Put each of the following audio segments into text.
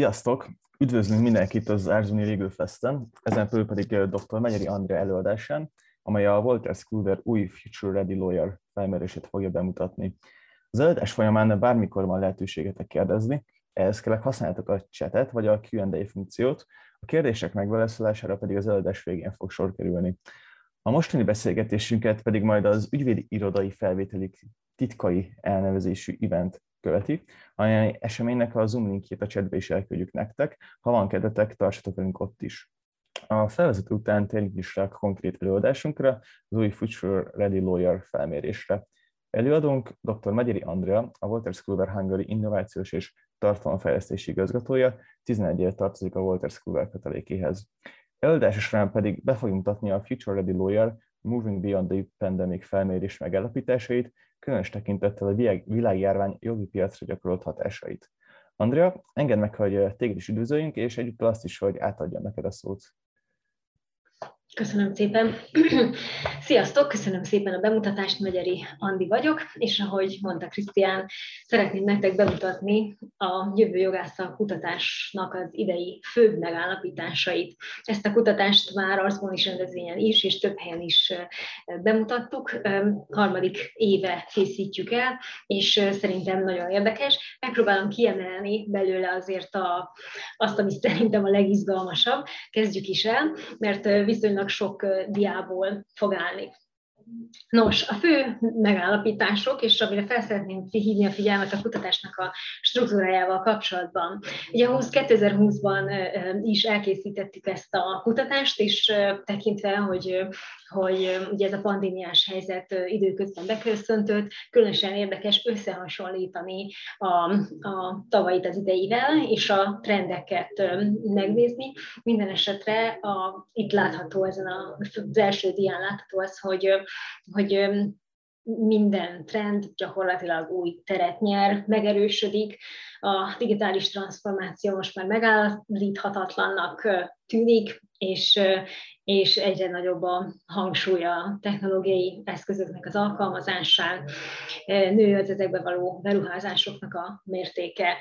Sziasztok! Üdvözlünk mindenkit az Árzuni Legal Festen, ezen belül pedig dr. Megyeri Andrea előadásán, amely a Walter Scooter új Future Ready Lawyer felmérését fogja bemutatni. Az előadás folyamán bármikor van lehetőségetek kérdezni, ehhez kell használjátok a chatet vagy a Q&A funkciót, a kérdések megválaszolására pedig az előadás végén fog sor kerülni. A mostani beszélgetésünket pedig majd az ügyvédi irodai felvételik titkai elnevezésű event követi, amely eseménynek a Zoom linkjét a chatbe is elküldjük nektek. Ha van kedvetek, tartsatok velünk ott is. A felvezető után térjünk is rá a konkrét előadásunkra, az új Future Ready Lawyer felmérésre. Előadónk dr. Megyeri Andrea, a Walter School Hungary innovációs és tartalomfejlesztési igazgatója, 11 év tartozik a Walter School kötelékéhez. Előadása során pedig be fogjuk mutatni a Future Ready Lawyer Moving Beyond the Pandemic felmérés megállapításait, különös tekintettel a világjárvány jogi piacra gyakorolt hatásait. Andrea, engedd meg, hogy téged is üdvözöljünk, és egyúttal azt is, hogy átadjam neked a szót. Köszönöm szépen. Sziasztok, köszönöm szépen a bemutatást, Megyeri Andi vagyok, és ahogy mondta Krisztián, szeretném nektek bemutatni a jövő jogászal kutatásnak az idei főbb megállapításait. Ezt a kutatást már Arzbon is rendezvényen is, és több helyen is bemutattuk. Harmadik éve készítjük el, és szerintem nagyon érdekes. Megpróbálom kiemelni belőle azért a, azt, ami szerintem a legizgalmasabb. Kezdjük is el, mert viszonylag sok diából fog állni. Nos, a fő megállapítások, és amire fel szeretném hívni a figyelmet a kutatásnak a struktúrájával kapcsolatban. Ugye 2020-ban is elkészítettük ezt a kutatást, és tekintve, hogy hogy ugye ez a pandémiás helyzet időközben beköszöntött, különösen érdekes összehasonlítani a, a tavait az ideivel, és a trendeket megnézni. Minden esetre a, itt látható ezen a, az első dián látható az, hogy, hogy minden trend gyakorlatilag új teret nyer, megerősödik, a digitális transformáció most már megállíthatatlannak tűnik, és, és egyre nagyobb a hangsúly a technológiai eszközöknek az alkalmazásán, nő az ezekbe való beruházásoknak a mértéke.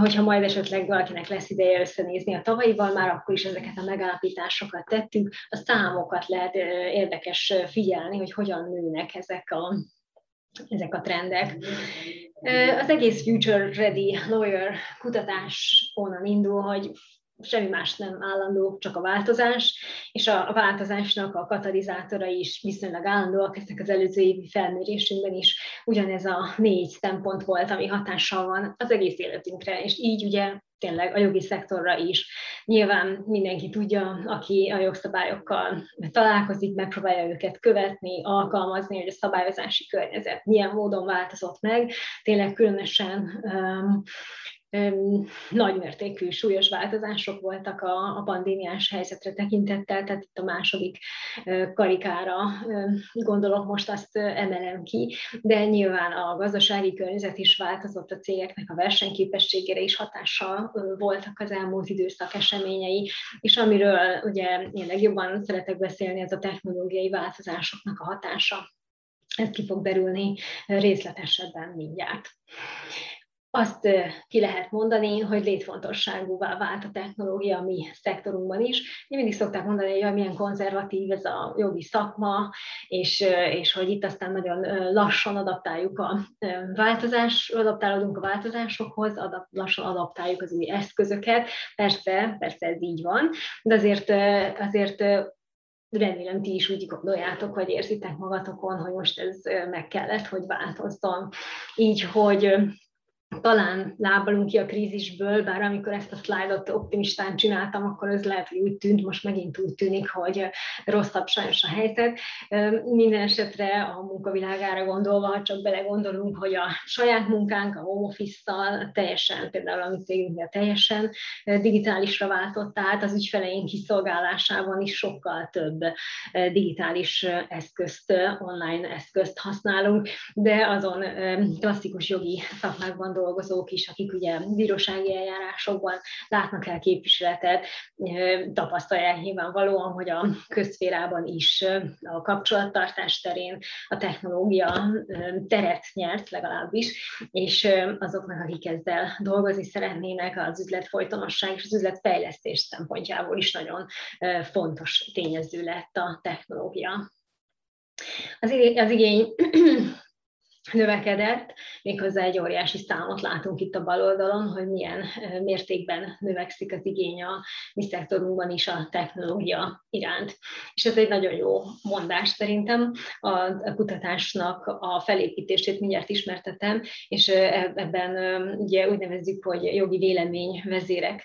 Hogyha majd esetleg valakinek lesz ideje összenézni a tavalyival, már akkor is ezeket a megállapításokat tettük, a számokat lehet érdekes figyelni, hogy hogyan nőnek ezek a ezek a trendek. Az egész Future Ready Lawyer kutatás onnan indul, hogy semmi más nem állandó, csak a változás, és a, változásnak a katalizátorai is viszonylag állandóak, ezek az előző évi felmérésünkben is ugyanez a négy szempont volt, ami hatással van az egész életünkre, és így ugye tényleg a jogi szektorra is. Nyilván mindenki tudja, aki a jogszabályokkal találkozik, megpróbálja őket követni, alkalmazni, hogy a szabályozási környezet milyen módon változott meg. Tényleg különösen um, nagymértékű súlyos változások voltak a, a pandémiás helyzetre tekintettel, tehát itt a második karikára gondolok, most azt emelem ki, de nyilván a gazdasági környezet is változott, a cégeknek a versenyképességére is hatással voltak az elmúlt időszak eseményei, és amiről ugye én legjobban szeretek beszélni, ez a technológiai változásoknak a hatása. Ez ki fog derülni részletesebben mindjárt azt ki lehet mondani, hogy létfontosságúvá vált a technológia a mi szektorunkban is. Én mindig szokták mondani, hogy milyen konzervatív ez a jogi szakma, és, és hogy itt aztán nagyon lassan adaptáljuk a változás, adaptálódunk a változásokhoz, adap, lassan adaptáljuk az új eszközöket. Persze, persze ez így van, de azért, azért remélem ti is úgy gondoljátok, vagy érzitek magatokon, hogy most ez meg kellett, hogy változzon. Így, hogy talán lábalunk ki a krízisből, bár amikor ezt a szlájdot optimistán csináltam, akkor ez lehet, hogy úgy tűnt, most megint úgy tűnik, hogy rosszabb sajnos a helyzet. Minden esetre a munkavilágára gondolva, ha csak belegondolunk, hogy a saját munkánk a home office-szal teljesen, például a mi teljesen digitálisra váltott, tehát az ügyfeleink kiszolgálásában is sokkal több digitális eszközt, online eszközt használunk, de azon klasszikus jogi szakmákban dolgozók is, akik ugye bírósági eljárásokban látnak el képviseletet, tapasztalják nyilvánvalóan, hogy a közszférában is a kapcsolattartás terén a technológia teret nyert legalábbis, és azoknak, akik ezzel dolgozni szeretnének, az üzlet folytonosság és az üzletfejlesztés szempontjából is nagyon fontos tényező lett a technológia. Az, az igény növekedett, méghozzá egy óriási számot látunk itt a bal oldalon, hogy milyen mértékben növekszik az igény a mi szektorunkban is a technológia iránt. És ez egy nagyon jó mondás szerintem. A kutatásnak a felépítését mindjárt ismertetem, és ebben ugye úgy nevezzük, hogy jogi vélemény vezérek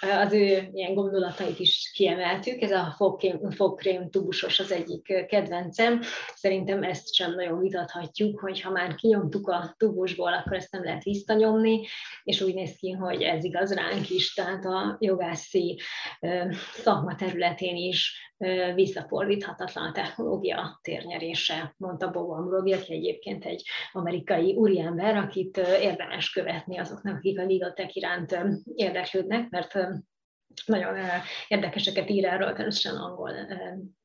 az ő ilyen gondolatait is kiemeltük. Ez a fogkrém tubusos az egyik kedvencem. Szerintem ezt sem nagyon vitathatjuk, hogy ha már kinyomtuk a tubusból, akkor ezt nem lehet visszanyomni, és úgy néz ki, hogy ez igaz ránk is, tehát a jogászi szakma területén is visszafordíthatatlan a technológia térnyerése, mondta Bob Amrogi, aki egyébként egy amerikai úriember, akit érdemes követni azoknak, akik a legal tech iránt érdeklődnek, mert nagyon érdekeseket ír erről, különösen angol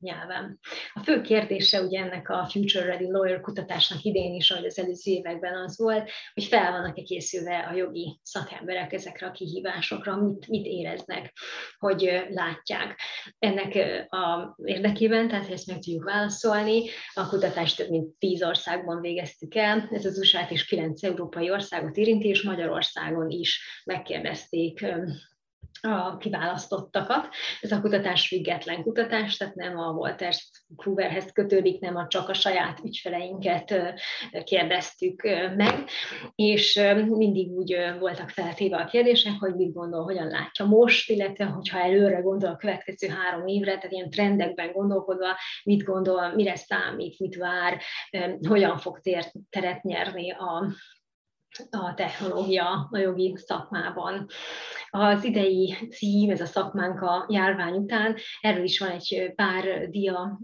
nyelven. A fő kérdése ugye ennek a Future Ready Lawyer kutatásnak idén is, ahogy az előző években az volt, hogy fel vannak-e készülve a jogi szakemberek ezekre a kihívásokra, mit, mit éreznek, hogy látják. Ennek a érdekében, tehát hogy ezt meg tudjuk válaszolni, a kutatást több mint tíz országban végeztük el, ez az usa és kilenc európai országot érinti, és Magyarországon is megkérdezték a kiválasztottakat. Ez a kutatás független kutatás, tehát nem a Walters Krugerhez kötődik, nem a csak a saját ügyfeleinket kérdeztük meg, és mindig úgy voltak feltéve a kérdések, hogy mit gondol, hogyan látja most, illetve hogyha előre gondol a következő három évre, tehát ilyen trendekben gondolkodva, mit gondol, mire számít, mit vár, hogyan fog teret nyerni a a technológia a jogi szakmában. Az idei cím, ez a szakmánk a járvány után, erről is van egy pár dia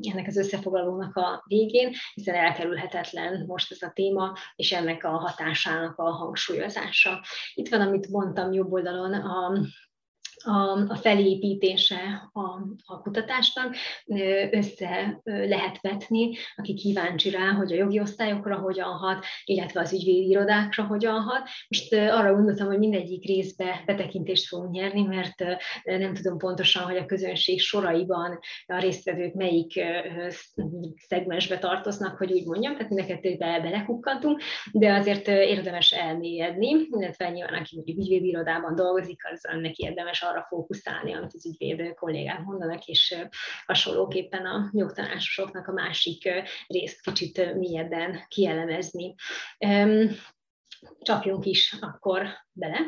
ennek az összefoglalónak a végén, hiszen elkerülhetetlen most ez a téma, és ennek a hatásának a hangsúlyozása. Itt van, amit mondtam jobb oldalon, a a, a felépítése a, a kutatásnak össze lehet vetni, aki kíváncsi rá, hogy a jogi osztályokra hogyan hat, illetve az ügyvédi irodákra hogyan hat. Most arra gondoltam, hogy mindegyik részbe betekintést fogunk nyerni, mert nem tudom pontosan, hogy a közönség soraiban a résztvevők melyik szegmensbe tartoznak, hogy úgy mondjam, tehát mindenkettőbe belekukkantunk, de azért érdemes elmélyedni, illetve nyilván aki ügyvédi irodában dolgozik, az neki érdemes arra fókuszálni, amit az ügyvéd kollégák mondanak, és hasonlóképpen a nyugtanásosoknak a másik részt kicsit mélyebben kielemezni. Csapjunk is akkor bele.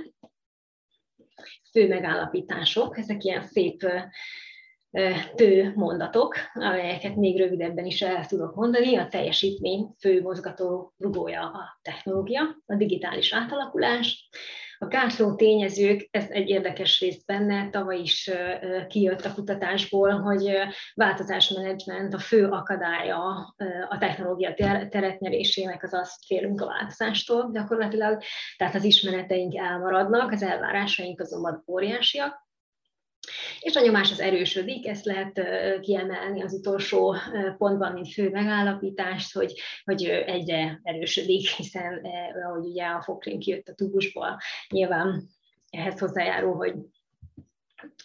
Fő megállapítások, ezek ilyen szép tő mondatok, amelyeket még rövidebben is el tudok mondani. A teljesítmény fő mozgató rugója a technológia, a digitális átalakulás, a gátló tényezők, ez egy érdekes rész benne, tavaly is kijött a kutatásból, hogy változásmenedzsment a fő akadálya a technológia teretnyerésének az azt félünk a változástól gyakorlatilag, tehát az ismereteink elmaradnak, az elvárásaink azonban óriásiak, és a nyomás az erősödik, ezt lehet kiemelni az utolsó pontban, mint fő megállapítást, hogy, hogy egyre erősödik, hiszen ahogy ugye a fokrém kijött a tubusból, nyilván ehhez hozzájárul, hogy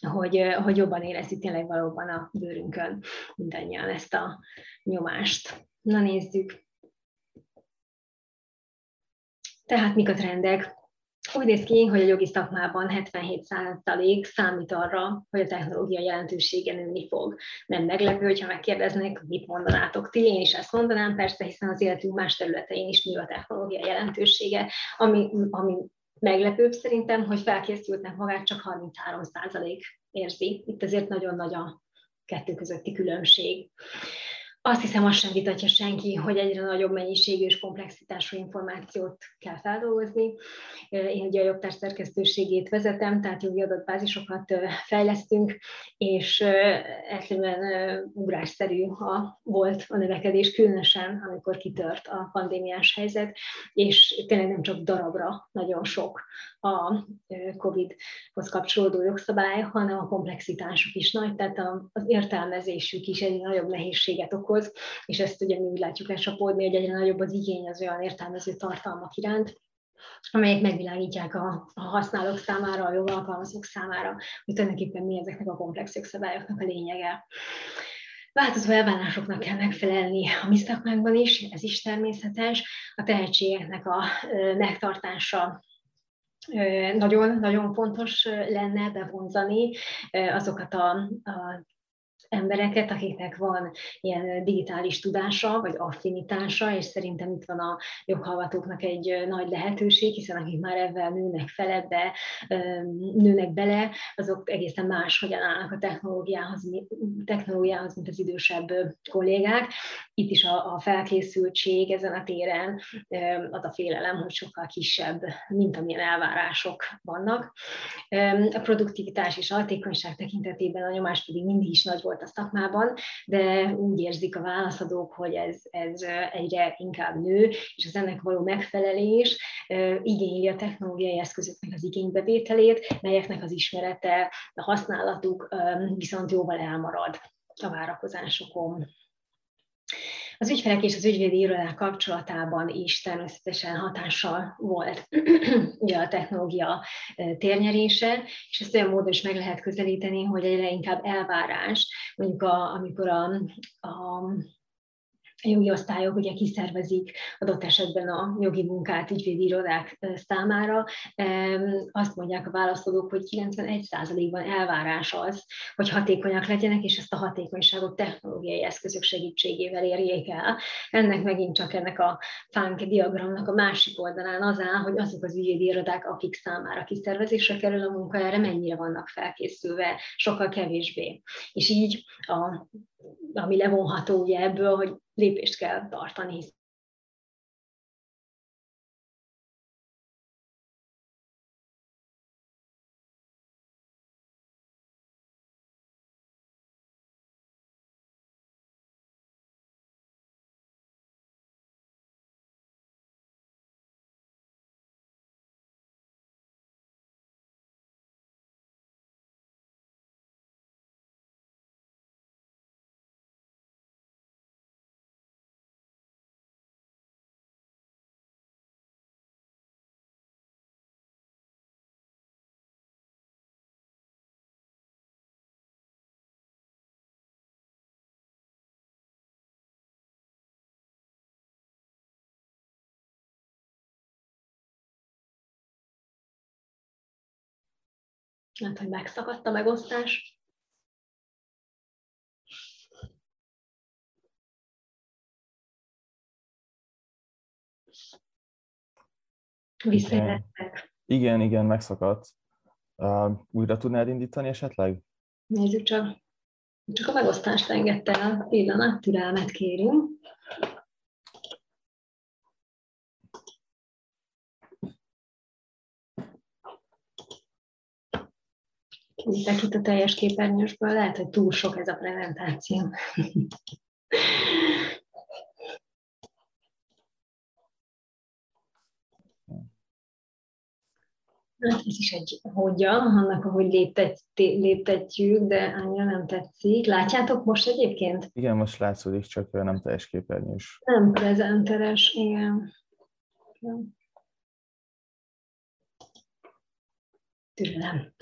hogy, hogy jobban érezzük tényleg valóban a bőrünkön mindannyian ezt a nyomást. Na nézzük. Tehát mik a trendek? Úgy néz ki, hogy a jogi szakmában 77% számít arra, hogy a technológia jelentősége nőni fog. Nem meglepő, hogyha megkérdeznek, mit mondanátok ti, én is ezt mondanám, persze, hiszen az életünk más területein is nő a technológia jelentősége, ami, ami meglepőbb szerintem, hogy felkészültnek magát csak 33% érzi. Itt azért nagyon nagy a kettő közötti különbség. Azt hiszem, azt sem vitatja senki, hogy egyre nagyobb mennyiségű és komplexitású információt kell feldolgozni. Én ugye a jogtár szerkesztőségét vezetem, tehát jogi adatbázisokat fejlesztünk, és egyszerűen ugrásszerű a, volt a növekedés, különösen amikor kitört a pandémiás helyzet, és tényleg nem csak darabra nagyon sok a COVID-hoz kapcsolódó jogszabály, hanem a komplexitásuk is nagy, tehát az értelmezésük is egy nagyobb nehézséget okoz, és ezt ugye mi úgy látjuk lecsapódni, hogy egyre nagyobb az igény az olyan értelmező tartalmak iránt, amelyek megvilágítják a, a használók számára, a jogalkalmazók számára, hogy tulajdonképpen mi ezeknek a komplex jogszabályoknak a lényege. Változó elvárásoknak kell megfelelni a mi szakmánkban is, ez is természetes. A tehetségeknek a megtartása nagyon-nagyon fontos lenne bevonzani azokat a, a embereket, akiknek van ilyen digitális tudása, vagy affinitása, és szerintem itt van a joghallgatóknak egy nagy lehetőség, hiszen akik már ebben nőnek feledbe, nőnek bele, azok egészen más, hogyan állnak a technológiához, technológiához, mint az idősebb kollégák. Itt is a, a felkészültség ezen a téren az a félelem, hogy sokkal kisebb, mint amilyen elvárások vannak. A produktivitás és a hatékonyság tekintetében a nyomás pedig mindig is nagy volt volt a szakmában, de úgy érzik a válaszadók, hogy ez, ez egyre inkább nő, és az ennek való megfelelés igényli a technológiai eszközöknek az igénybevételét, melyeknek az ismerete, a használatuk viszont jóval elmarad a várakozásokon. Az ügyfelek és az ügyvédi irodák kapcsolatában is természetesen hatással volt ugye a technológia térnyerése, és ezt olyan módon is meg lehet közelíteni, hogy egyre inkább elvárás, mondjuk a, amikor a, a jogi osztályok ugye kiszervezik adott esetben a jogi munkát ügyvédi irodák számára. Azt mondják a válaszolók, hogy 91%-ban elvárás az, hogy hatékonyak legyenek, és ezt a hatékonyságot technológiai eszközök segítségével érjék el. Ennek megint csak ennek a fánk diagramnak a másik oldalán az áll, hogy azok az ügyvédi irodák, akik számára kiszervezésre kerül a munka, erre mennyire vannak felkészülve, sokkal kevésbé. És így a ami levonható ugye ebből, hogy lépést kell tartani, Lehet, hogy megszakadt a megosztás. Visszajöttek. Igen, igen, megszakadt. Uh, újra tudnád indítani esetleg? Nézzük csak. Csak a megosztást engedte el. Pillanat, türelmet kérünk. Kivitek itt a teljes képernyősből, lehet, hogy túl sok ez a prezentáció. Hát ez is egy hódja annak, ahogy léptet, léptetjük, de annyira nem tetszik. Látjátok most egyébként? Igen, most látszódik, csak nem teljes képernyős. Nem prezenteres, igen. Türelem.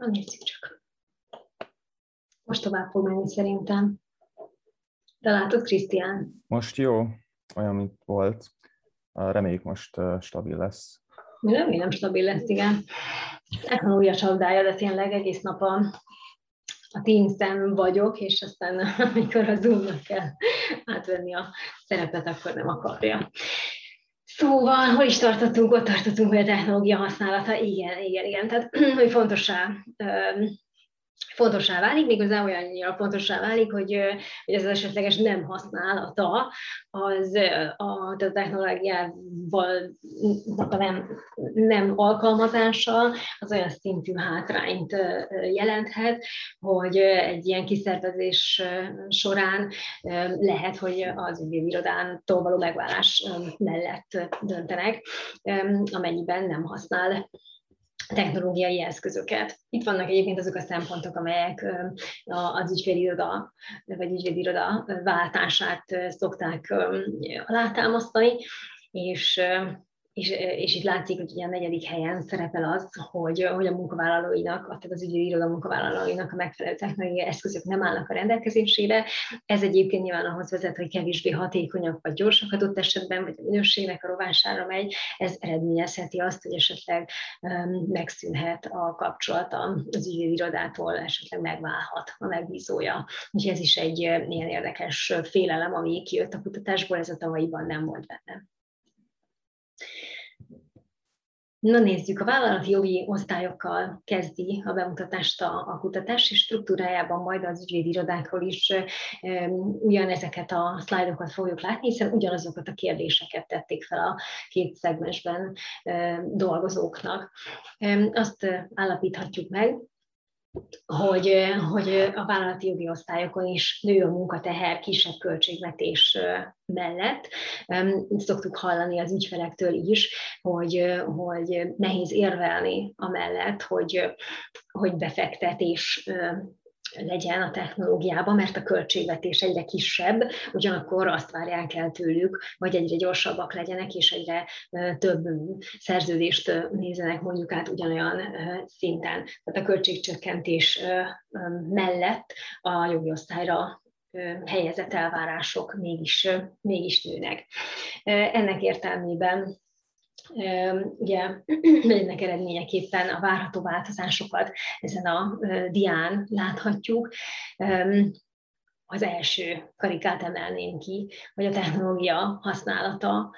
Na nézzük csak. Most tovább fog menni szerintem. De látod, Krisztián? Most jó, olyan, mint volt. Reméljük most stabil lesz. Remélem stabil lesz, igen. Technológia csapdája, de tényleg egész nap a, a Teams-en vagyok, és aztán amikor a zoom kell átvenni a szerepet, akkor nem akarja. Szóval, hol is tartottunk? Ott tartottunk, hogy a technológia használata, igen, igen, igen. Tehát, hogy fontosá fontossá válik, méghozzá olyannyira fontossá válik, hogy, hogy az esetleges nem használata az a, a technológiával nem, nem alkalmazása az olyan szintű hátrányt jelenthet, hogy egy ilyen kiszervezés során lehet, hogy az ügyvédirodától való megválás mellett döntenek, amennyiben nem használ technológiai eszközöket. Itt vannak egyébként azok a szempontok, amelyek az ügyvédiroda vagy ügyvédiroda váltását szokták alátámasztani, és és, és itt látszik, hogy ugye a negyedik helyen szerepel az, hogy, hogy a munkavállalóinak, tehát az ügyi iroda munkavállalóinak a megfelelő technológiai eszközök nem állnak a rendelkezésére. Ez egyébként nyilván ahhoz vezet, hogy kevésbé hatékonyak vagy gyorsak adott esetben, vagy a minőségnek a rovására megy. Ez eredményezheti azt, hogy esetleg um, megszűnhet a kapcsolat az ügyi irodától, esetleg megválhat a megbízója. Úgyhogy ez is egy ilyen érdekes félelem, ami kijött a kutatásból, ez a tavalyiban nem volt benne. Na nézzük, a vállalati jogi osztályokkal kezdi a bemutatást a, a kutatás, és struktúrájában majd az ügyvédirodákról is um, ugyanezeket a szlájdokat fogjuk látni, hiszen ugyanazokat a kérdéseket tették fel a két szegmensben um, dolgozóknak. Um, azt állapíthatjuk meg, hogy, hogy a vállalati jogi osztályokon is nő a munkateher kisebb költségvetés mellett. Szoktuk hallani az ügyfelektől is, hogy, hogy nehéz érvelni amellett, hogy, hogy befektetés legyen a technológiában, mert a költségvetés egyre kisebb, ugyanakkor azt várják el tőlük, hogy egyre gyorsabbak legyenek, és egyre több szerződést nézenek mondjuk át ugyanolyan szinten. Tehát a költségcsökkentés mellett a jogi osztályra helyezett elvárások mégis, mégis nőnek. Ennek értelmében ugye ennek eredményeképpen a várható változásokat ezen a dián láthatjuk az első karikát emelném ki, hogy a technológia használata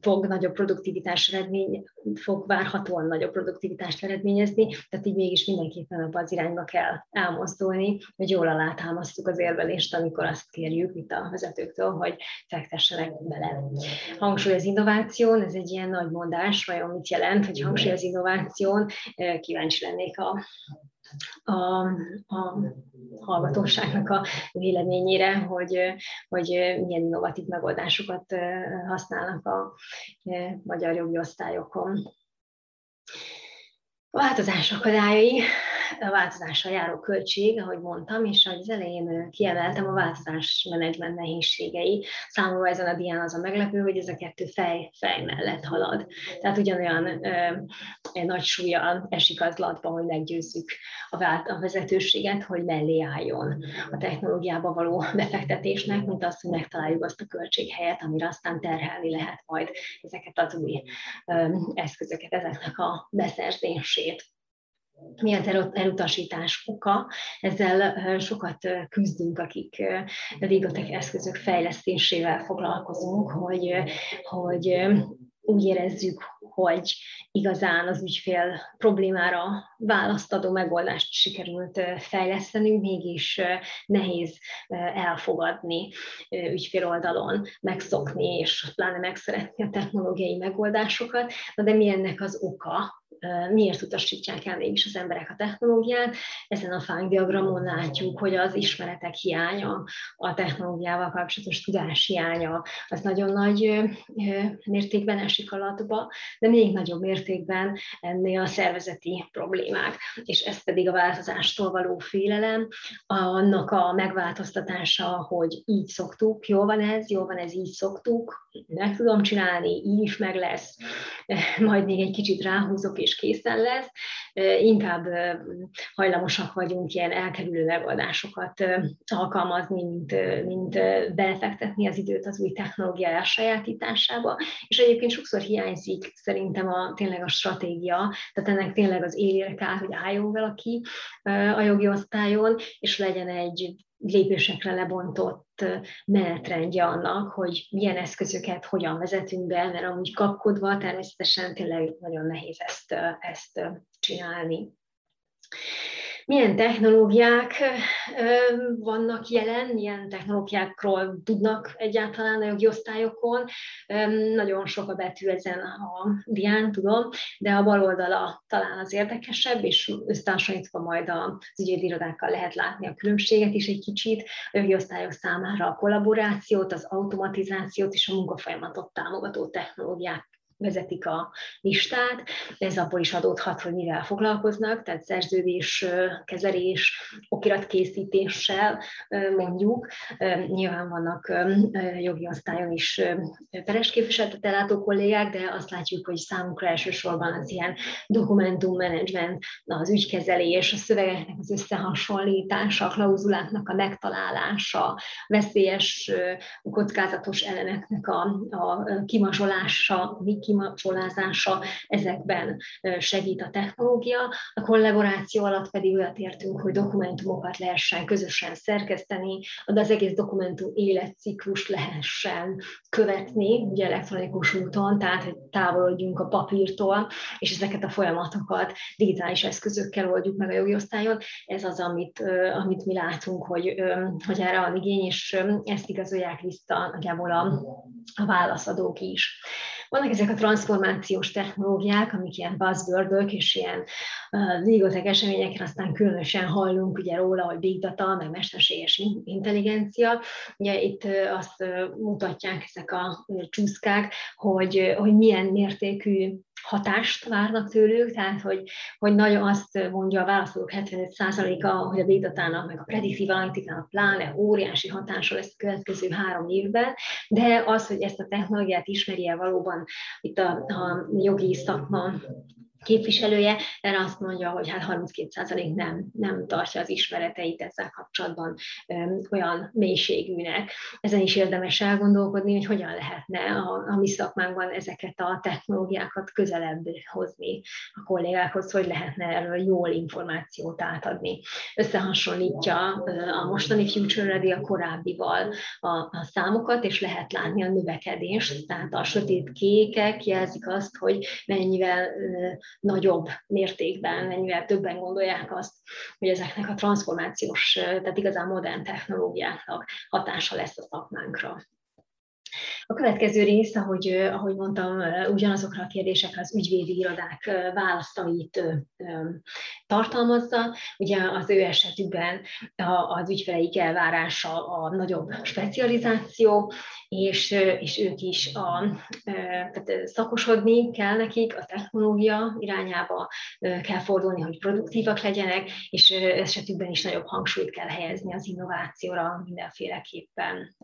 fog nagyobb produktivitást eredmény, fog várhatóan nagyobb produktivitást eredményezni, tehát így mégis mindenképpen abba az irányba kell elmozdulni, hogy jól alátámasztjuk az érvelést, amikor azt kérjük itt a vezetőktől, hogy fektessenek bele. Hangsúly az innováción, ez egy ilyen nagy mondás, vajon mit jelent, hogy hangsúly az innováción, kíváncsi lennék a a, a hallgatóságnak a véleményére, hogy, hogy milyen innovatív megoldásokat használnak a magyar jogi osztályokon. A változás akadályai, a változással járó költség, ahogy mondtam, és ahogy az elején kiemeltem, a változás menedzsment nehézségei. Számomra ezen a dián az a meglepő, hogy ez a kettő fej, fej mellett halad. Tehát ugyanolyan ö, nagy súlya esik az latba, hogy meggyőzzük a, vált, a vezetőséget, hogy mellé álljon a technológiába való befektetésnek, mint azt, hogy megtaláljuk azt a költséghelyet, amire aztán terhelni lehet majd ezeket az új ö, eszközöket, ezeknek a beszerzését kérdését. Mi az elutasítás oka? Ezzel sokat küzdünk, akik légotek eszközök fejlesztésével foglalkozunk, hogy, hogy úgy érezzük, hogy igazán az ügyfél problémára választadó megoldást sikerült fejlesztenünk, mégis nehéz elfogadni ügyfél oldalon, megszokni és pláne megszeretni a technológiai megoldásokat. Na de mi ennek az oka? Miért utasítják el mégis az emberek a technológiát. Ezen a fánkdiagramon látjuk, hogy az ismeretek hiánya, a technológiával kapcsolatos tudás hiánya, az nagyon nagy mértékben esik alatba, de még nagyobb mértékben ennél a szervezeti problémák, és ez pedig a változástól való félelem, annak a megváltoztatása, hogy így szoktuk, jó van ez, jó van ez, így szoktuk, meg tudom csinálni, így is meg lesz, majd még egy kicsit ráhúzok, és készen lesz, inkább hajlamosak vagyunk ilyen elkerülő megoldásokat alkalmazni, mint, mint belefektetni az időt az új technológia elsajátításába, és egyébként sokszor hiányzik szerintem a, tényleg a stratégia, tehát ennek tényleg az élére kell, hogy álljon valaki a jogi osztályon, és legyen egy lépésekre lebontott menetrendje annak, hogy milyen eszközöket hogyan vezetünk be, mert amúgy kapkodva természetesen tényleg nagyon nehéz ezt, ezt csinálni milyen technológiák vannak jelen, milyen technológiákról tudnak egyáltalán a jogi osztályokon. Nagyon sok a betű ezen a dián, tudom, de a bal oldala talán az érdekesebb, és összehasonlítva majd az ügyvédirodákkal lehet látni a különbséget is egy kicsit. A jogi osztályok számára a kollaborációt, az automatizációt és a munkafolyamatot támogató technológiák vezetik a listát, ez abból is adódhat, hogy mivel foglalkoznak, tehát szerződés, kezelés, okiratkészítéssel mondjuk. Nyilván vannak jogi osztályon is peres képviseletet ellátó kollégák, de azt látjuk, hogy számukra elsősorban az ilyen dokumentummenedzsment, az ügykezelés, a szövegeknek az összehasonlítása, a klauzuláknak a megtalálása, veszélyes, kockázatos elemeknek a, a kimazsolása, kimacsolázása, ezekben segít a technológia. A kollaboráció alatt pedig olyat értünk, hogy dokumentumokat lehessen közösen szerkeszteni, de az egész dokumentum életciklust lehessen követni, ugye elektronikus úton, tehát hogy távolodjunk a papírtól, és ezeket a folyamatokat digitális eszközökkel oldjuk meg a jogi osztályon. Ez az, amit, amit mi látunk, hogy, hogy erre van igény, és ezt igazolják vissza nagyjából a, a válaszadók is. Vannak ezek a transformációs technológiák, amik ilyen buzzwordök és ilyen uh, eseményekre aztán különösen hallunk ugye róla, hogy big data, meg mesterséges intelligencia. Ugye itt azt mutatják ezek a csúszkák, hogy, hogy milyen mértékű hatást várnak tőlük, tehát hogy, hogy nagyon azt mondja a válaszolók 75%-a, hogy a big data meg a prediktív analitikának pláne óriási hatása lesz a következő három évben, de az, hogy ezt a technológiát ismerje valóban itt a, a jogi szakma képviselője, erre azt mondja, hogy hát 32% nem, nem tartja az ismereteit ezzel kapcsolatban olyan mélységűnek. Ezen is érdemes elgondolkodni, hogy hogyan lehetne a, a mi szakmánkban ezeket a technológiákat közelebb hozni a kollégákhoz, hogy lehetne erről jól információt átadni. Összehasonlítja a mostani Future Ready a korábbival a, a számokat, és lehet látni a növekedést, tehát a sötét kékek jelzik azt, hogy mennyivel nagyobb mértékben, mennyivel többen gondolják azt, hogy ezeknek a transformációs, tehát igazán modern technológiáknak hatása lesz a szakmánkra. A következő rész, ahogy, ahogy mondtam, ugyanazokra a kérdésekre az ügyvédi irodák választait tartalmazza. Ugye az ő esetükben az ügyfeleik elvárása a nagyobb specializáció, és, és ők is a, tehát szakosodni kell nekik, a technológia irányába kell fordulni, hogy produktívak legyenek, és esetükben is nagyobb hangsúlyt kell helyezni az innovációra mindenféleképpen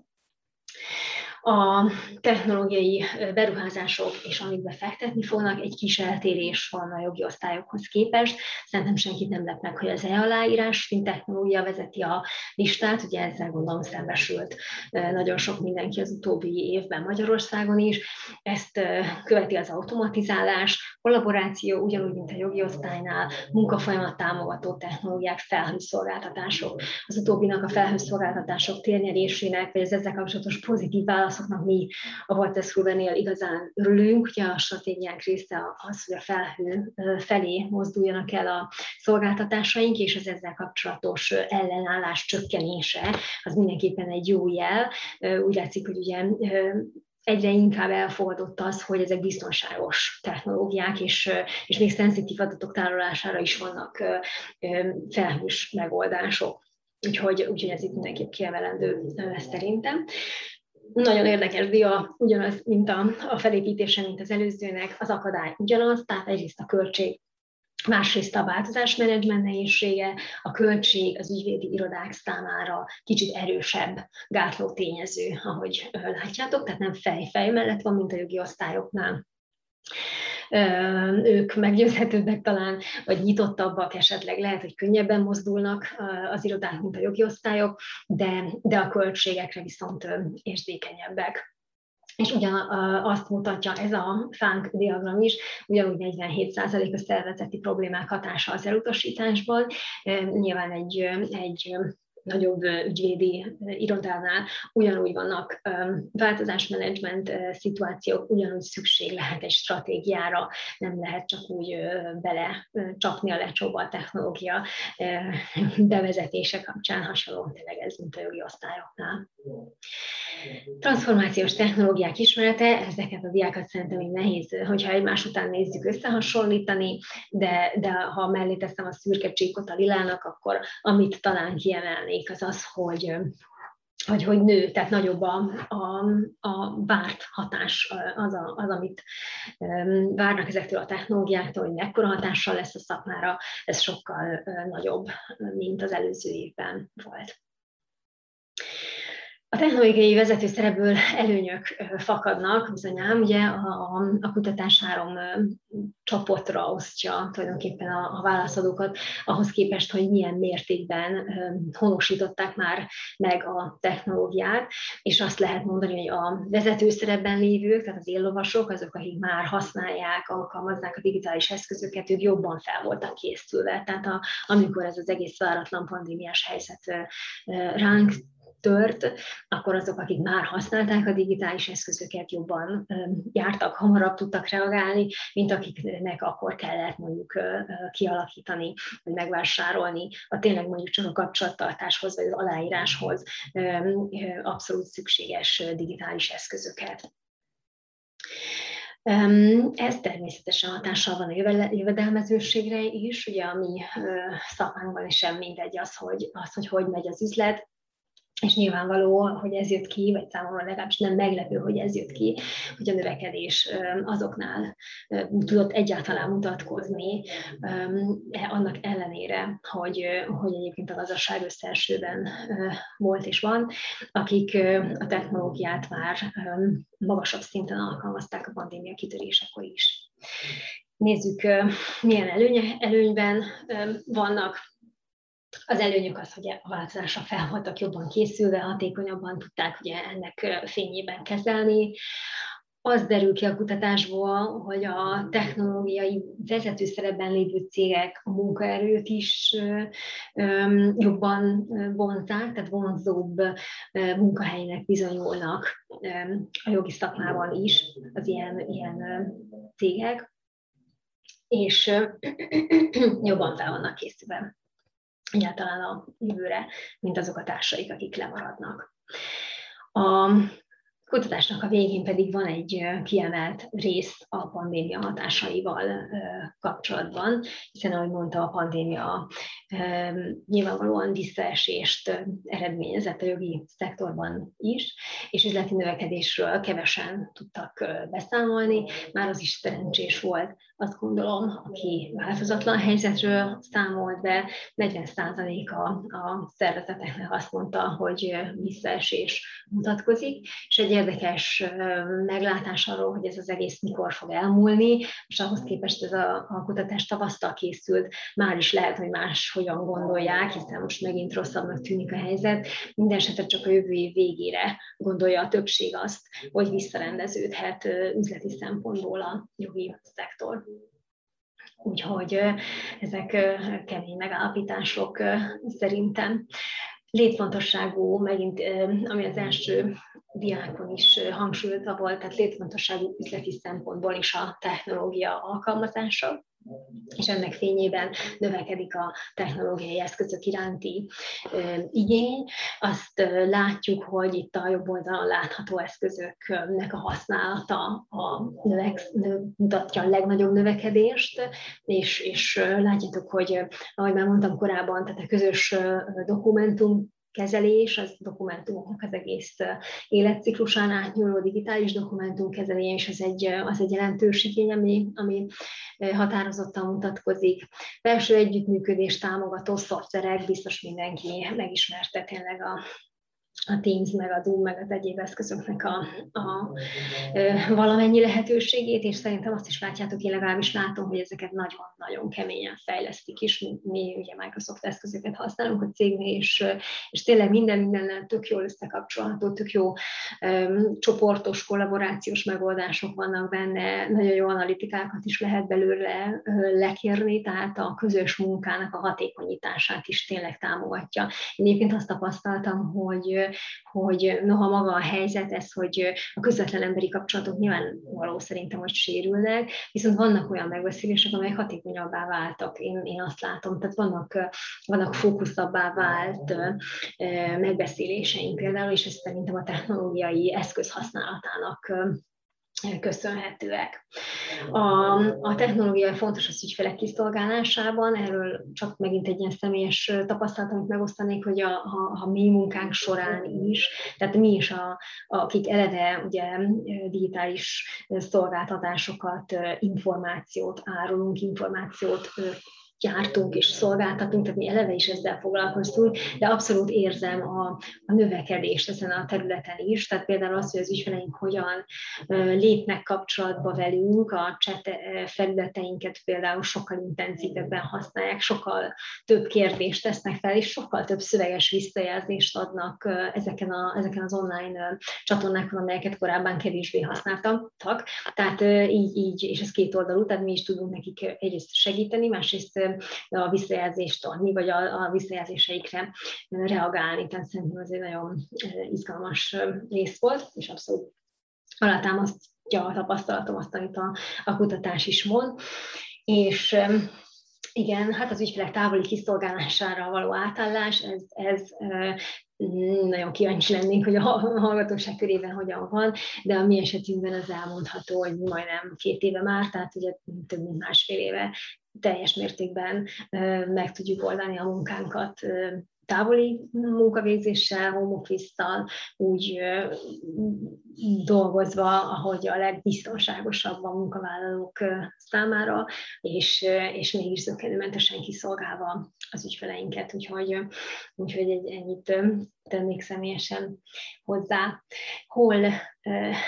a technológiai beruházások és amikbe fektetni fognak, egy kis eltérés van a jogi osztályokhoz képest. Szerintem senkit nem lep meg, hogy az e-aláírás technológia vezeti a listát, ugye ezzel gondolom szembesült nagyon sok mindenki az utóbbi évben Magyarországon is. Ezt követi az automatizálás, kollaboráció, ugyanúgy, mint a jogi osztálynál, munkafolyamat támogató technológiák, felhőszolgáltatások. Az utóbbinak a felhőszolgáltatások térnyerésének, vagy az ezzel kapcsolatos pozitív válaszoknak mi a Walters Rubenél igazán örülünk. Ugye a stratégiánk része az, hogy a felhő felé mozduljanak el a szolgáltatásaink, és az ezzel kapcsolatos ellenállás csökkenése az mindenképpen egy jó jel. Úgy látszik, hogy ugye egyre inkább elfogadott az, hogy ezek biztonságos technológiák, és, és még szenzitív adatok tárolására is vannak felhős megoldások. Úgyhogy, úgyhogy ez itt mindenképp kiemelendő szerintem nagyon érdekes dia, ugyanaz, mint a, a felépítése, mint az előzőnek, az akadály ugyanaz, tehát egyrészt a költség Másrészt a változásmenedzsment nehézsége, a költség az ügyvédi irodák számára kicsit erősebb gátló tényező, ahogy látjátok, tehát nem fej-fej mellett van, mint a jogi osztályoknál. Ők meggyőzhetőbbek talán, vagy nyitottabbak esetleg, lehet, hogy könnyebben mozdulnak az irodák, mint a jogi osztályok, de, de a költségekre viszont érzékenyebbek. És ugyan azt mutatja ez a fánk diagram is, ugyanúgy 47% a szervezeti problémák hatása az elutasításban. Nyilván egy, egy nagyobb ügyvédi irodánál ugyanúgy vannak változásmenedzsment szituációk, ugyanúgy szükség lehet egy stratégiára, nem lehet csak úgy bele csapni a lecsóba a technológia bevezetése kapcsán hasonló tényleg ez, mint a jogi osztályoknál. Transformációs technológiák ismerete, ezeket a diákat szerintem még nehéz, hogyha egymás után nézzük összehasonlítani, de, de ha mellé teszem a szürke csíkot a lilának, akkor amit talán kiemelnék, az az, hogy hogy, hogy nő, tehát nagyobb a, a, a várt hatás, az, a, az, amit várnak ezektől a technológiáktól, hogy mekkora hatással lesz a szakmára, ez sokkal nagyobb, mint az előző évben volt. A technológiai vezető szerepből előnyök fakadnak, bizonyám, ugye a, a kutatás három csoportra osztja tulajdonképpen a, a válaszadókat, ahhoz képest, hogy milyen mértékben honosították már meg a technológiát, és azt lehet mondani, hogy a vezető szerepben lévők, tehát az éllovasok, azok, akik már használják, alkalmazzák a digitális eszközöket, ők jobban fel voltak készülve. Tehát a, amikor ez az egész váratlan pandémiás helyzet ránk tört, akkor azok, akik már használták a digitális eszközöket, jobban jártak, hamarabb tudtak reagálni, mint akiknek akkor kellett mondjuk kialakítani, vagy megvásárolni a tényleg mondjuk csak a kapcsolattartáshoz, vagy az aláíráshoz abszolút szükséges digitális eszközöket. Ez természetesen hatással van a jövedelmezőségre is, ugye a mi szakmánkban is sem mindegy az, hogy, az, hogy hogy megy az üzlet, és nyilvánvaló, hogy ez jött ki, vagy számomra legalábbis nem meglepő, hogy ez jött ki, hogy a növekedés azoknál tudott egyáltalán mutatkozni, e, annak ellenére, hogy, hogy egyébként a gazdaság összeesőben volt és van, akik a technológiát már magasabb szinten alkalmazták a pandémia kitörésekor is. Nézzük, milyen előny, előnyben vannak az előnyök az, hogy a változásra fel voltak jobban készülve, hatékonyabban tudták ugye ennek fényében kezelni. Az derül ki a kutatásból, hogy a technológiai vezető szerepben lévő cégek a munkaerőt is jobban vonzák, tehát vonzóbb munkahelynek bizonyulnak a jogi szakmában is az ilyen, ilyen cégek, és jobban fel vannak készülve egyáltalán a jövőre, mint azok a társaik, akik lemaradnak. A kutatásnak a végén pedig van egy kiemelt rész a pandémia hatásaival kapcsolatban, hiszen ahogy mondta, a pandémia nyilvánvalóan visszaesést eredményezett a jogi szektorban is, és üzleti növekedésről kevesen tudtak beszámolni, már az is szerencsés volt, azt gondolom, aki változatlan helyzetről számolt be, 40%-a a szervezeteknek azt mondta, hogy visszaesés mutatkozik, és egy érdekes meglátás arról, hogy ez az egész mikor fog elmúlni, és ahhoz képest ez a, a kutatás tavasztal készült, már is lehet, hogy más hogyan gondolják, hiszen most megint rosszabbnak tűnik a helyzet. Mindenesetre csak a jövő év végére gondolja a többség azt, hogy visszarendeződhet üzleti szempontból a jogi szektor. Úgyhogy ezek kemény megállapítások szerintem. Létfontosságú, megint ami az első diákon is hangsúlyozva volt, tehát létfontosságú üzleti szempontból is a technológia alkalmazása és ennek fényében növekedik a technológiai eszközök iránti igény. Azt látjuk, hogy itt a jobb oldalon látható eszközöknek a használata a növek, mutatja a legnagyobb növekedést, és, és látjátok, hogy ahogy már mondtam korábban, tehát a közös dokumentum kezelés, az dokumentumoknak az egész életciklusán átnyúló digitális dokumentumkezelés, az egy, az egy jelentős igény, ami, ami határozottan mutatkozik. Belső együttműködés támogató szoftverek, biztos mindenki megismerte tényleg a a Teams, meg a Zoom, meg az egyéb eszközöknek a, a, a valamennyi lehetőségét, és szerintem azt is látjátok, én legalábbis látom, hogy ezeket nagyon-nagyon keményen fejlesztik is. Mi, mi ugye Microsoft eszközöket használunk a cégnél, és, és tényleg minden mindennel tök jól összekapcsolható, tök jó um, csoportos, kollaborációs megoldások vannak benne, nagyon jó analitikákat is lehet belőle uh, lekérni, tehát a közös munkának a hatékonyítását is tényleg támogatja. Én egyébként azt tapasztaltam, hogy hogy noha maga a helyzet ez, hogy a közvetlen emberi kapcsolatok nyilván való szerintem, hogy sérülnek, viszont vannak olyan megbeszélések, amelyek hatékonyabbá váltak, én, én azt látom, tehát vannak, vannak fókuszabbá vált megbeszéléseink például, és ez szerintem a technológiai eszköz használatának köszönhetőek. A, a technológia fontos az ügyfelek kiszolgálásában, erről csak megint egy ilyen személyes tapasztalat, amit megosztanék, hogy a, ha, ha mi munkánk során is, tehát mi is, a, akik eleve ugye digitális szolgáltatásokat, információt árulunk, információt gyártunk és szolgáltatunk, tehát mi eleve is ezzel foglalkoztunk, de abszolút érzem a, a növekedést ezen a területen is, tehát például az, hogy az ügyfeleink hogyan lépnek kapcsolatba velünk, a chat felületeinket például sokkal intenzívebben használják, sokkal több kérdést tesznek fel, és sokkal több szöveges visszajelzést adnak ezeken, a, ezeken az online csatornákon, amelyeket korábban kevésbé használtak. Tehát így, így, és ez két oldalú, tehát mi is tudunk nekik egyrészt segíteni, másrészt a visszajelzést adni, vagy a, a visszajelzéseikre reagálni. Tehát szerintem ez egy nagyon izgalmas rész volt, és abszolút alátámasztja a tapasztalatom azt, amit a, a kutatás is mond. És igen, hát az ügyfelek távoli kiszolgálására való átállás, ez, ez nagyon kíváncsi lennénk, hogy a hallgatóság körében hogyan van, de a mi esetünkben az elmondható, hogy majdnem két éve már, tehát ugye több mint másfél éve teljes mértékben meg tudjuk oldani a munkánkat távoli munkavégzéssel, home office úgy dolgozva, ahogy a legbiztonságosabb a munkavállalók számára, és, és mégis zökkenőmentesen kiszolgálva az ügyfeleinket, úgyhogy, úgyhogy egy, ennyit tennék személyesen hozzá. Hol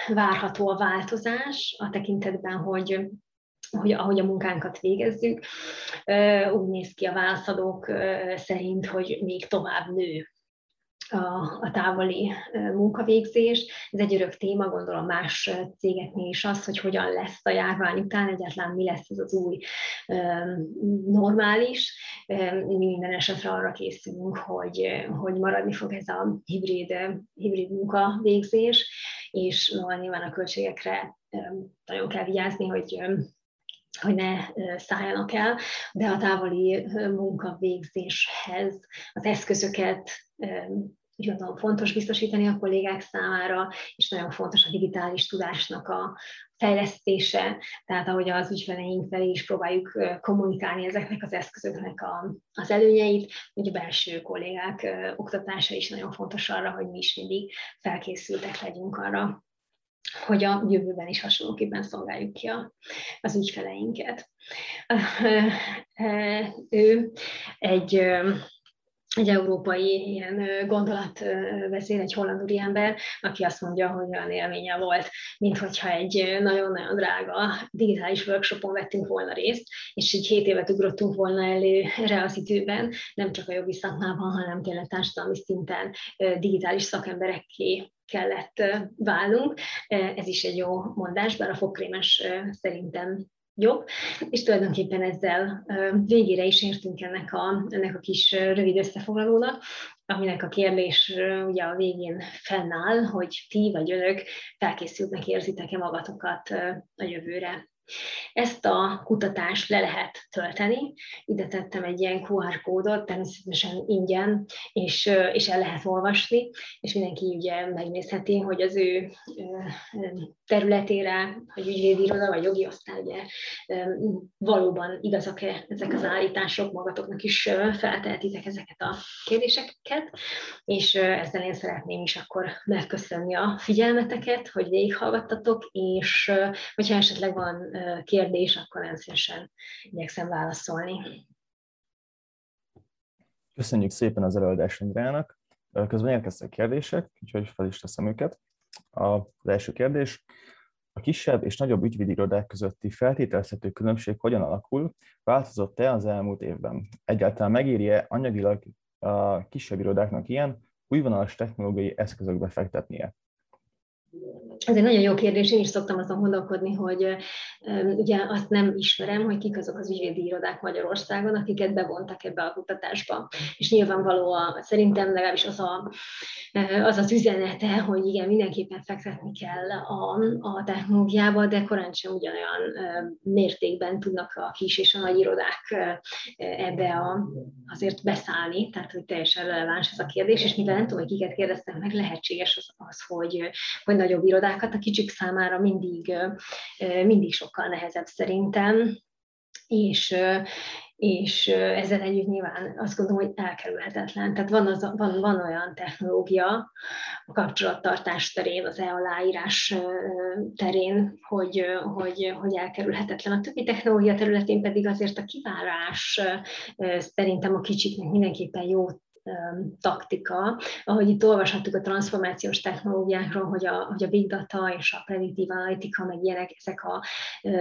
várható a változás a tekintetben, hogy hogy ahogy a munkánkat végezzük, úgy néz ki a válaszadók szerint, hogy még tovább nő a, a távoli munkavégzés. Ez egy örök téma, gondolom más cégeknél is az, hogy hogyan lesz a járvány után, egyáltalán mi lesz ez az új normális. Mi minden esetre arra készülünk, hogy, hogy maradni fog ez a hibrid, hibrid munkavégzés, és nyilván a költségekre nagyon kell vigyázni, hogy hogy ne szálljanak el, de a távoli munkavégzéshez az eszközöket úgy fontos biztosítani a kollégák számára, és nagyon fontos a digitális tudásnak a fejlesztése, tehát ahogy az ügyfeleink felé is próbáljuk kommunikálni ezeknek az eszközöknek a, az előnyeit, hogy a belső kollégák oktatása is nagyon fontos arra, hogy mi is mindig felkészültek legyünk arra, hogy a jövőben is hasonlóképpen szolgáljuk ki a, az ügyfeleinket. Ő egy egy európai ilyen gondolatvezér, egy holland ember, aki azt mondja, hogy olyan élménye volt, mint hogyha egy nagyon-nagyon drága digitális workshopon vettünk volna részt, és így hét évet ugrottunk volna előre az időben, nem csak a jogi szakmában, hanem tényleg társadalmi szinten digitális szakemberekké kellett válnunk. Ez is egy jó mondás, bár a fogkrémes szerintem jobb, és tulajdonképpen ezzel végére is értünk ennek a, ennek a kis rövid összefoglalónak, aminek a kérdés ugye a végén fennáll, hogy ti vagy önök felkészültnek érzitek-e magatokat a jövőre. Ezt a kutatást le lehet tölteni, ide tettem egy ilyen QR kódot, természetesen ingyen, és, és el lehet olvasni, és mindenki ugye megnézheti, hogy az ő területére, hogy ügyvédi iroda vagy jogi osztály, ugye valóban igazak-e ezek az állítások, magatoknak is feltehetitek ezeket a kérdéseket, és ezzel én szeretném is akkor megköszönni a figyelmeteket, hogy végighallgattatok, és hogyha esetleg van kérdés, akkor nagyon szívesen igyekszem válaszolni. Köszönjük szépen az előadást Andrának. Közben érkeztek kérdések, úgyhogy fel is teszem őket. Az első kérdés, a kisebb és nagyobb ügyvédirodák közötti feltételezhető különbség hogyan alakul, változott-e az elmúlt évben? Egyáltalán megéri-e anyagilag a kisebb irodáknak ilyen újvonalas technológiai eszközökbe fektetnie? Ez egy nagyon jó kérdés, én is szoktam azon gondolkodni, hogy ugye azt nem ismerem, hogy kik azok az ügyvédi irodák Magyarországon, akiket bevontak ebbe a kutatásba. És nyilvánvalóan szerintem legalábbis az a, az, az üzenete, hogy igen, mindenképpen fektetni kell a, a technológiába, de korán sem ugyanolyan mértékben tudnak a kis és a nagy irodák ebbe a, azért beszállni, tehát hogy teljesen releváns ez a kérdés, és mivel nem tudom, hogy kiket kérdeztem meg, lehetséges az, az hogy, hogy nagyobb irodákat, a kicsik számára mindig, mindig sokkal nehezebb szerintem, és, és ezzel együtt nyilván azt gondolom, hogy elkerülhetetlen. Tehát van, az, van, van olyan technológia a kapcsolattartás terén, az e-aláírás terén, hogy, hogy, hogy elkerülhetetlen. A többi technológia területén pedig azért a kivárás szerintem a kicsiknek mindenképpen jó taktika, ahogy itt olvashattuk a transformációs technológiákról, hogy a, hogy a big data és a predictive analitika, meg ilyenek, ezek, a,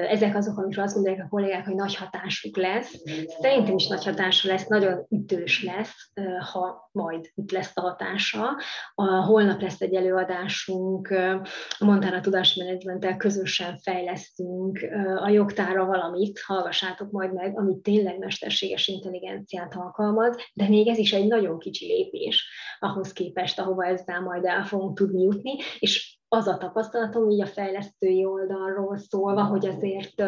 ezek azok, amikről azt gondolják a kollégák, hogy nagy hatásuk lesz. Szerintem is nagy hatása lesz, nagyon ütős lesz, ha majd itt lesz a hatása. A, holnap lesz egy előadásunk, a Montana Tudásmenedzsmenttel közösen fejlesztünk a jogtára valamit, hallgassátok majd meg, amit tényleg mesterséges intelligenciát alkalmaz, de még ez is egy nagyon kicsi lépés ahhoz képest, ahova ezzel majd el fogunk tudni jutni, és az a tapasztalatom így a fejlesztői oldalról szólva, hogy azért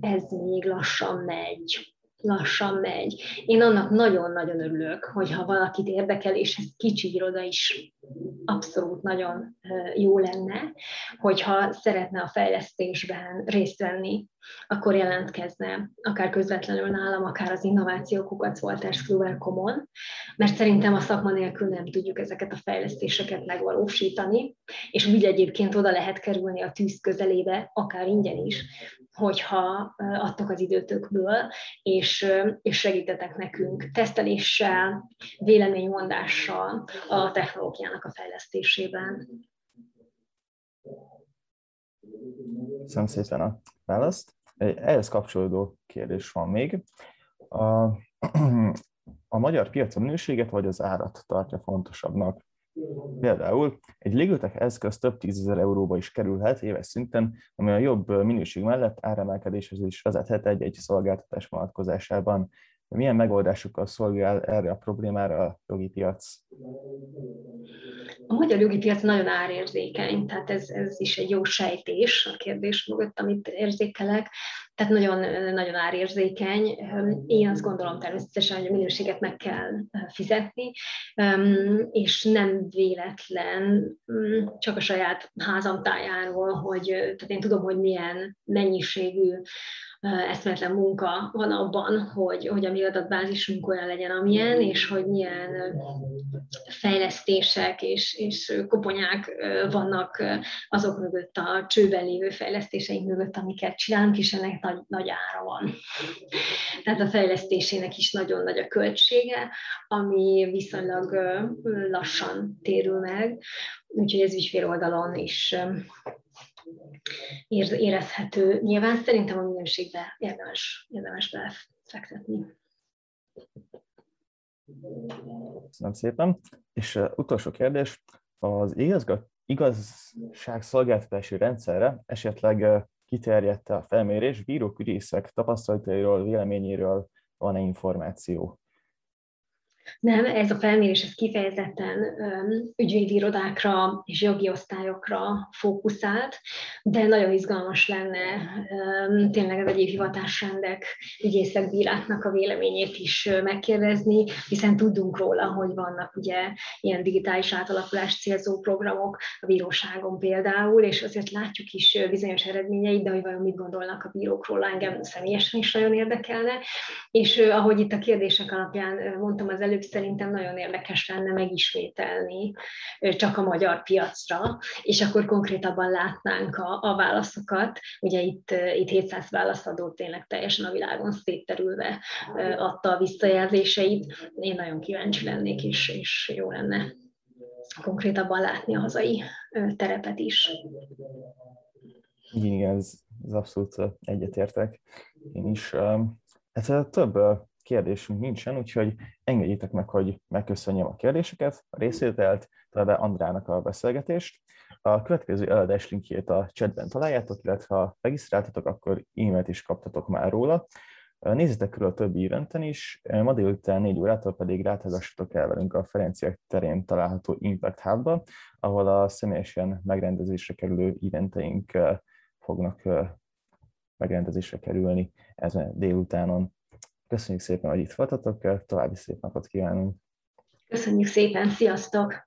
ez még lassan megy lassan megy. Én annak nagyon-nagyon örülök, hogyha valakit érdekel, és ez kicsi iroda is abszolút nagyon jó lenne, hogyha szeretne a fejlesztésben részt venni, akkor jelentkezne, akár közvetlenül nálam, akár az innovációkukat Walters Kluwer mert szerintem a szakma nélkül nem tudjuk ezeket a fejlesztéseket megvalósítani, és úgy egyébként oda lehet kerülni a tűz közelébe, akár ingyen is, hogyha adtok az időtökből, és, és segítetek nekünk teszteléssel, véleménymondással a technológiának a fejlesztésében. Köszönöm szépen a választ. Ehhez kapcsolódó kérdés van még. A, a magyar piac a minőséget vagy az árat tartja fontosabbnak? Például egy légőtek eszköz több tízezer euróba is kerülhet éves szinten, ami a jobb minőség mellett áremelkedéshez is vezethet egy-egy szolgáltatás vonatkozásában. Milyen megoldásokkal szolgál erre a problémára a jogi piac? A magyar jogi piac nagyon árérzékeny, tehát ez, ez is egy jó sejtés a kérdés mögött, amit érzékelek. Tehát nagyon, nagyon árérzékeny. Én azt gondolom természetesen, hogy a minőséget meg kell fizetni, és nem véletlen csak a saját házam tájáról, hogy tehát én tudom, hogy milyen mennyiségű eszmetlen munka van abban, hogy, hogy a mi adatbázisunk olyan legyen, amilyen, és hogy milyen fejlesztések és, és koponyák vannak azok mögött, a csőben lévő fejlesztéseink mögött, amiket csinálunk, és ennek nagy, nagy ára van. Tehát a fejlesztésének is nagyon nagy a költsége, ami viszonylag lassan térül meg, úgyhogy ez ügyfél oldalon is érezhető. Nyilván szerintem a minőségbe érdemes, érdemes befektetni. Köszönöm szépen. És utolsó kérdés, az igazgat, igazságszolgáltatási rendszerre esetleg kiterjedte a felmérés, bírók, ügyészek tapasztalatairól, véleményéről van-e információ? Nem, ez a felmérés ez kifejezetten ügyvédi irodákra és jogi osztályokra fókuszált, de nagyon izgalmas lenne um, tényleg az egyéb hivatásrendek, ügyészek, bíráknak a véleményét is megkérdezni, hiszen tudunk róla, hogy vannak ugye ilyen digitális átalakulás célzó programok a bíróságon például, és azért látjuk is bizonyos eredményeit, de hogy vajon mit gondolnak a bírók róla, engem személyesen is nagyon érdekelne. És ahogy itt a kérdések alapján mondtam az elő, velük szerintem nagyon érdekes lenne megismételni csak a magyar piacra, és akkor konkrétabban látnánk a, a válaszokat. Ugye itt, itt 700 válaszadó tényleg teljesen a világon szétterülve adta a visszajelzéseit. Én nagyon kíváncsi lennék, és, és jó lenne konkrétabban látni a hazai terepet is. Igen, ez, ez abszolút egyetértek. Én is. Hát több kérdésünk nincsen, úgyhogy engedjétek meg, hogy megköszönjem a kérdéseket, a részvételt, továbbá Andrának a beszélgetést. A következő eladás linkjét a chatben találjátok, illetve ha regisztráltatok, akkor e-mailt is kaptatok már róla. Nézzétek körül a többi eventen is, ma délután 4 órától pedig rátágassatok el velünk a Ferenciek terén található Impact Hubba, ahol a személyesen megrendezésre kerülő eventeink fognak megrendezésre kerülni ezen délutánon. Köszönjük szépen, hogy itt voltatok, további szép napot kívánunk! Köszönjük szépen, sziasztok!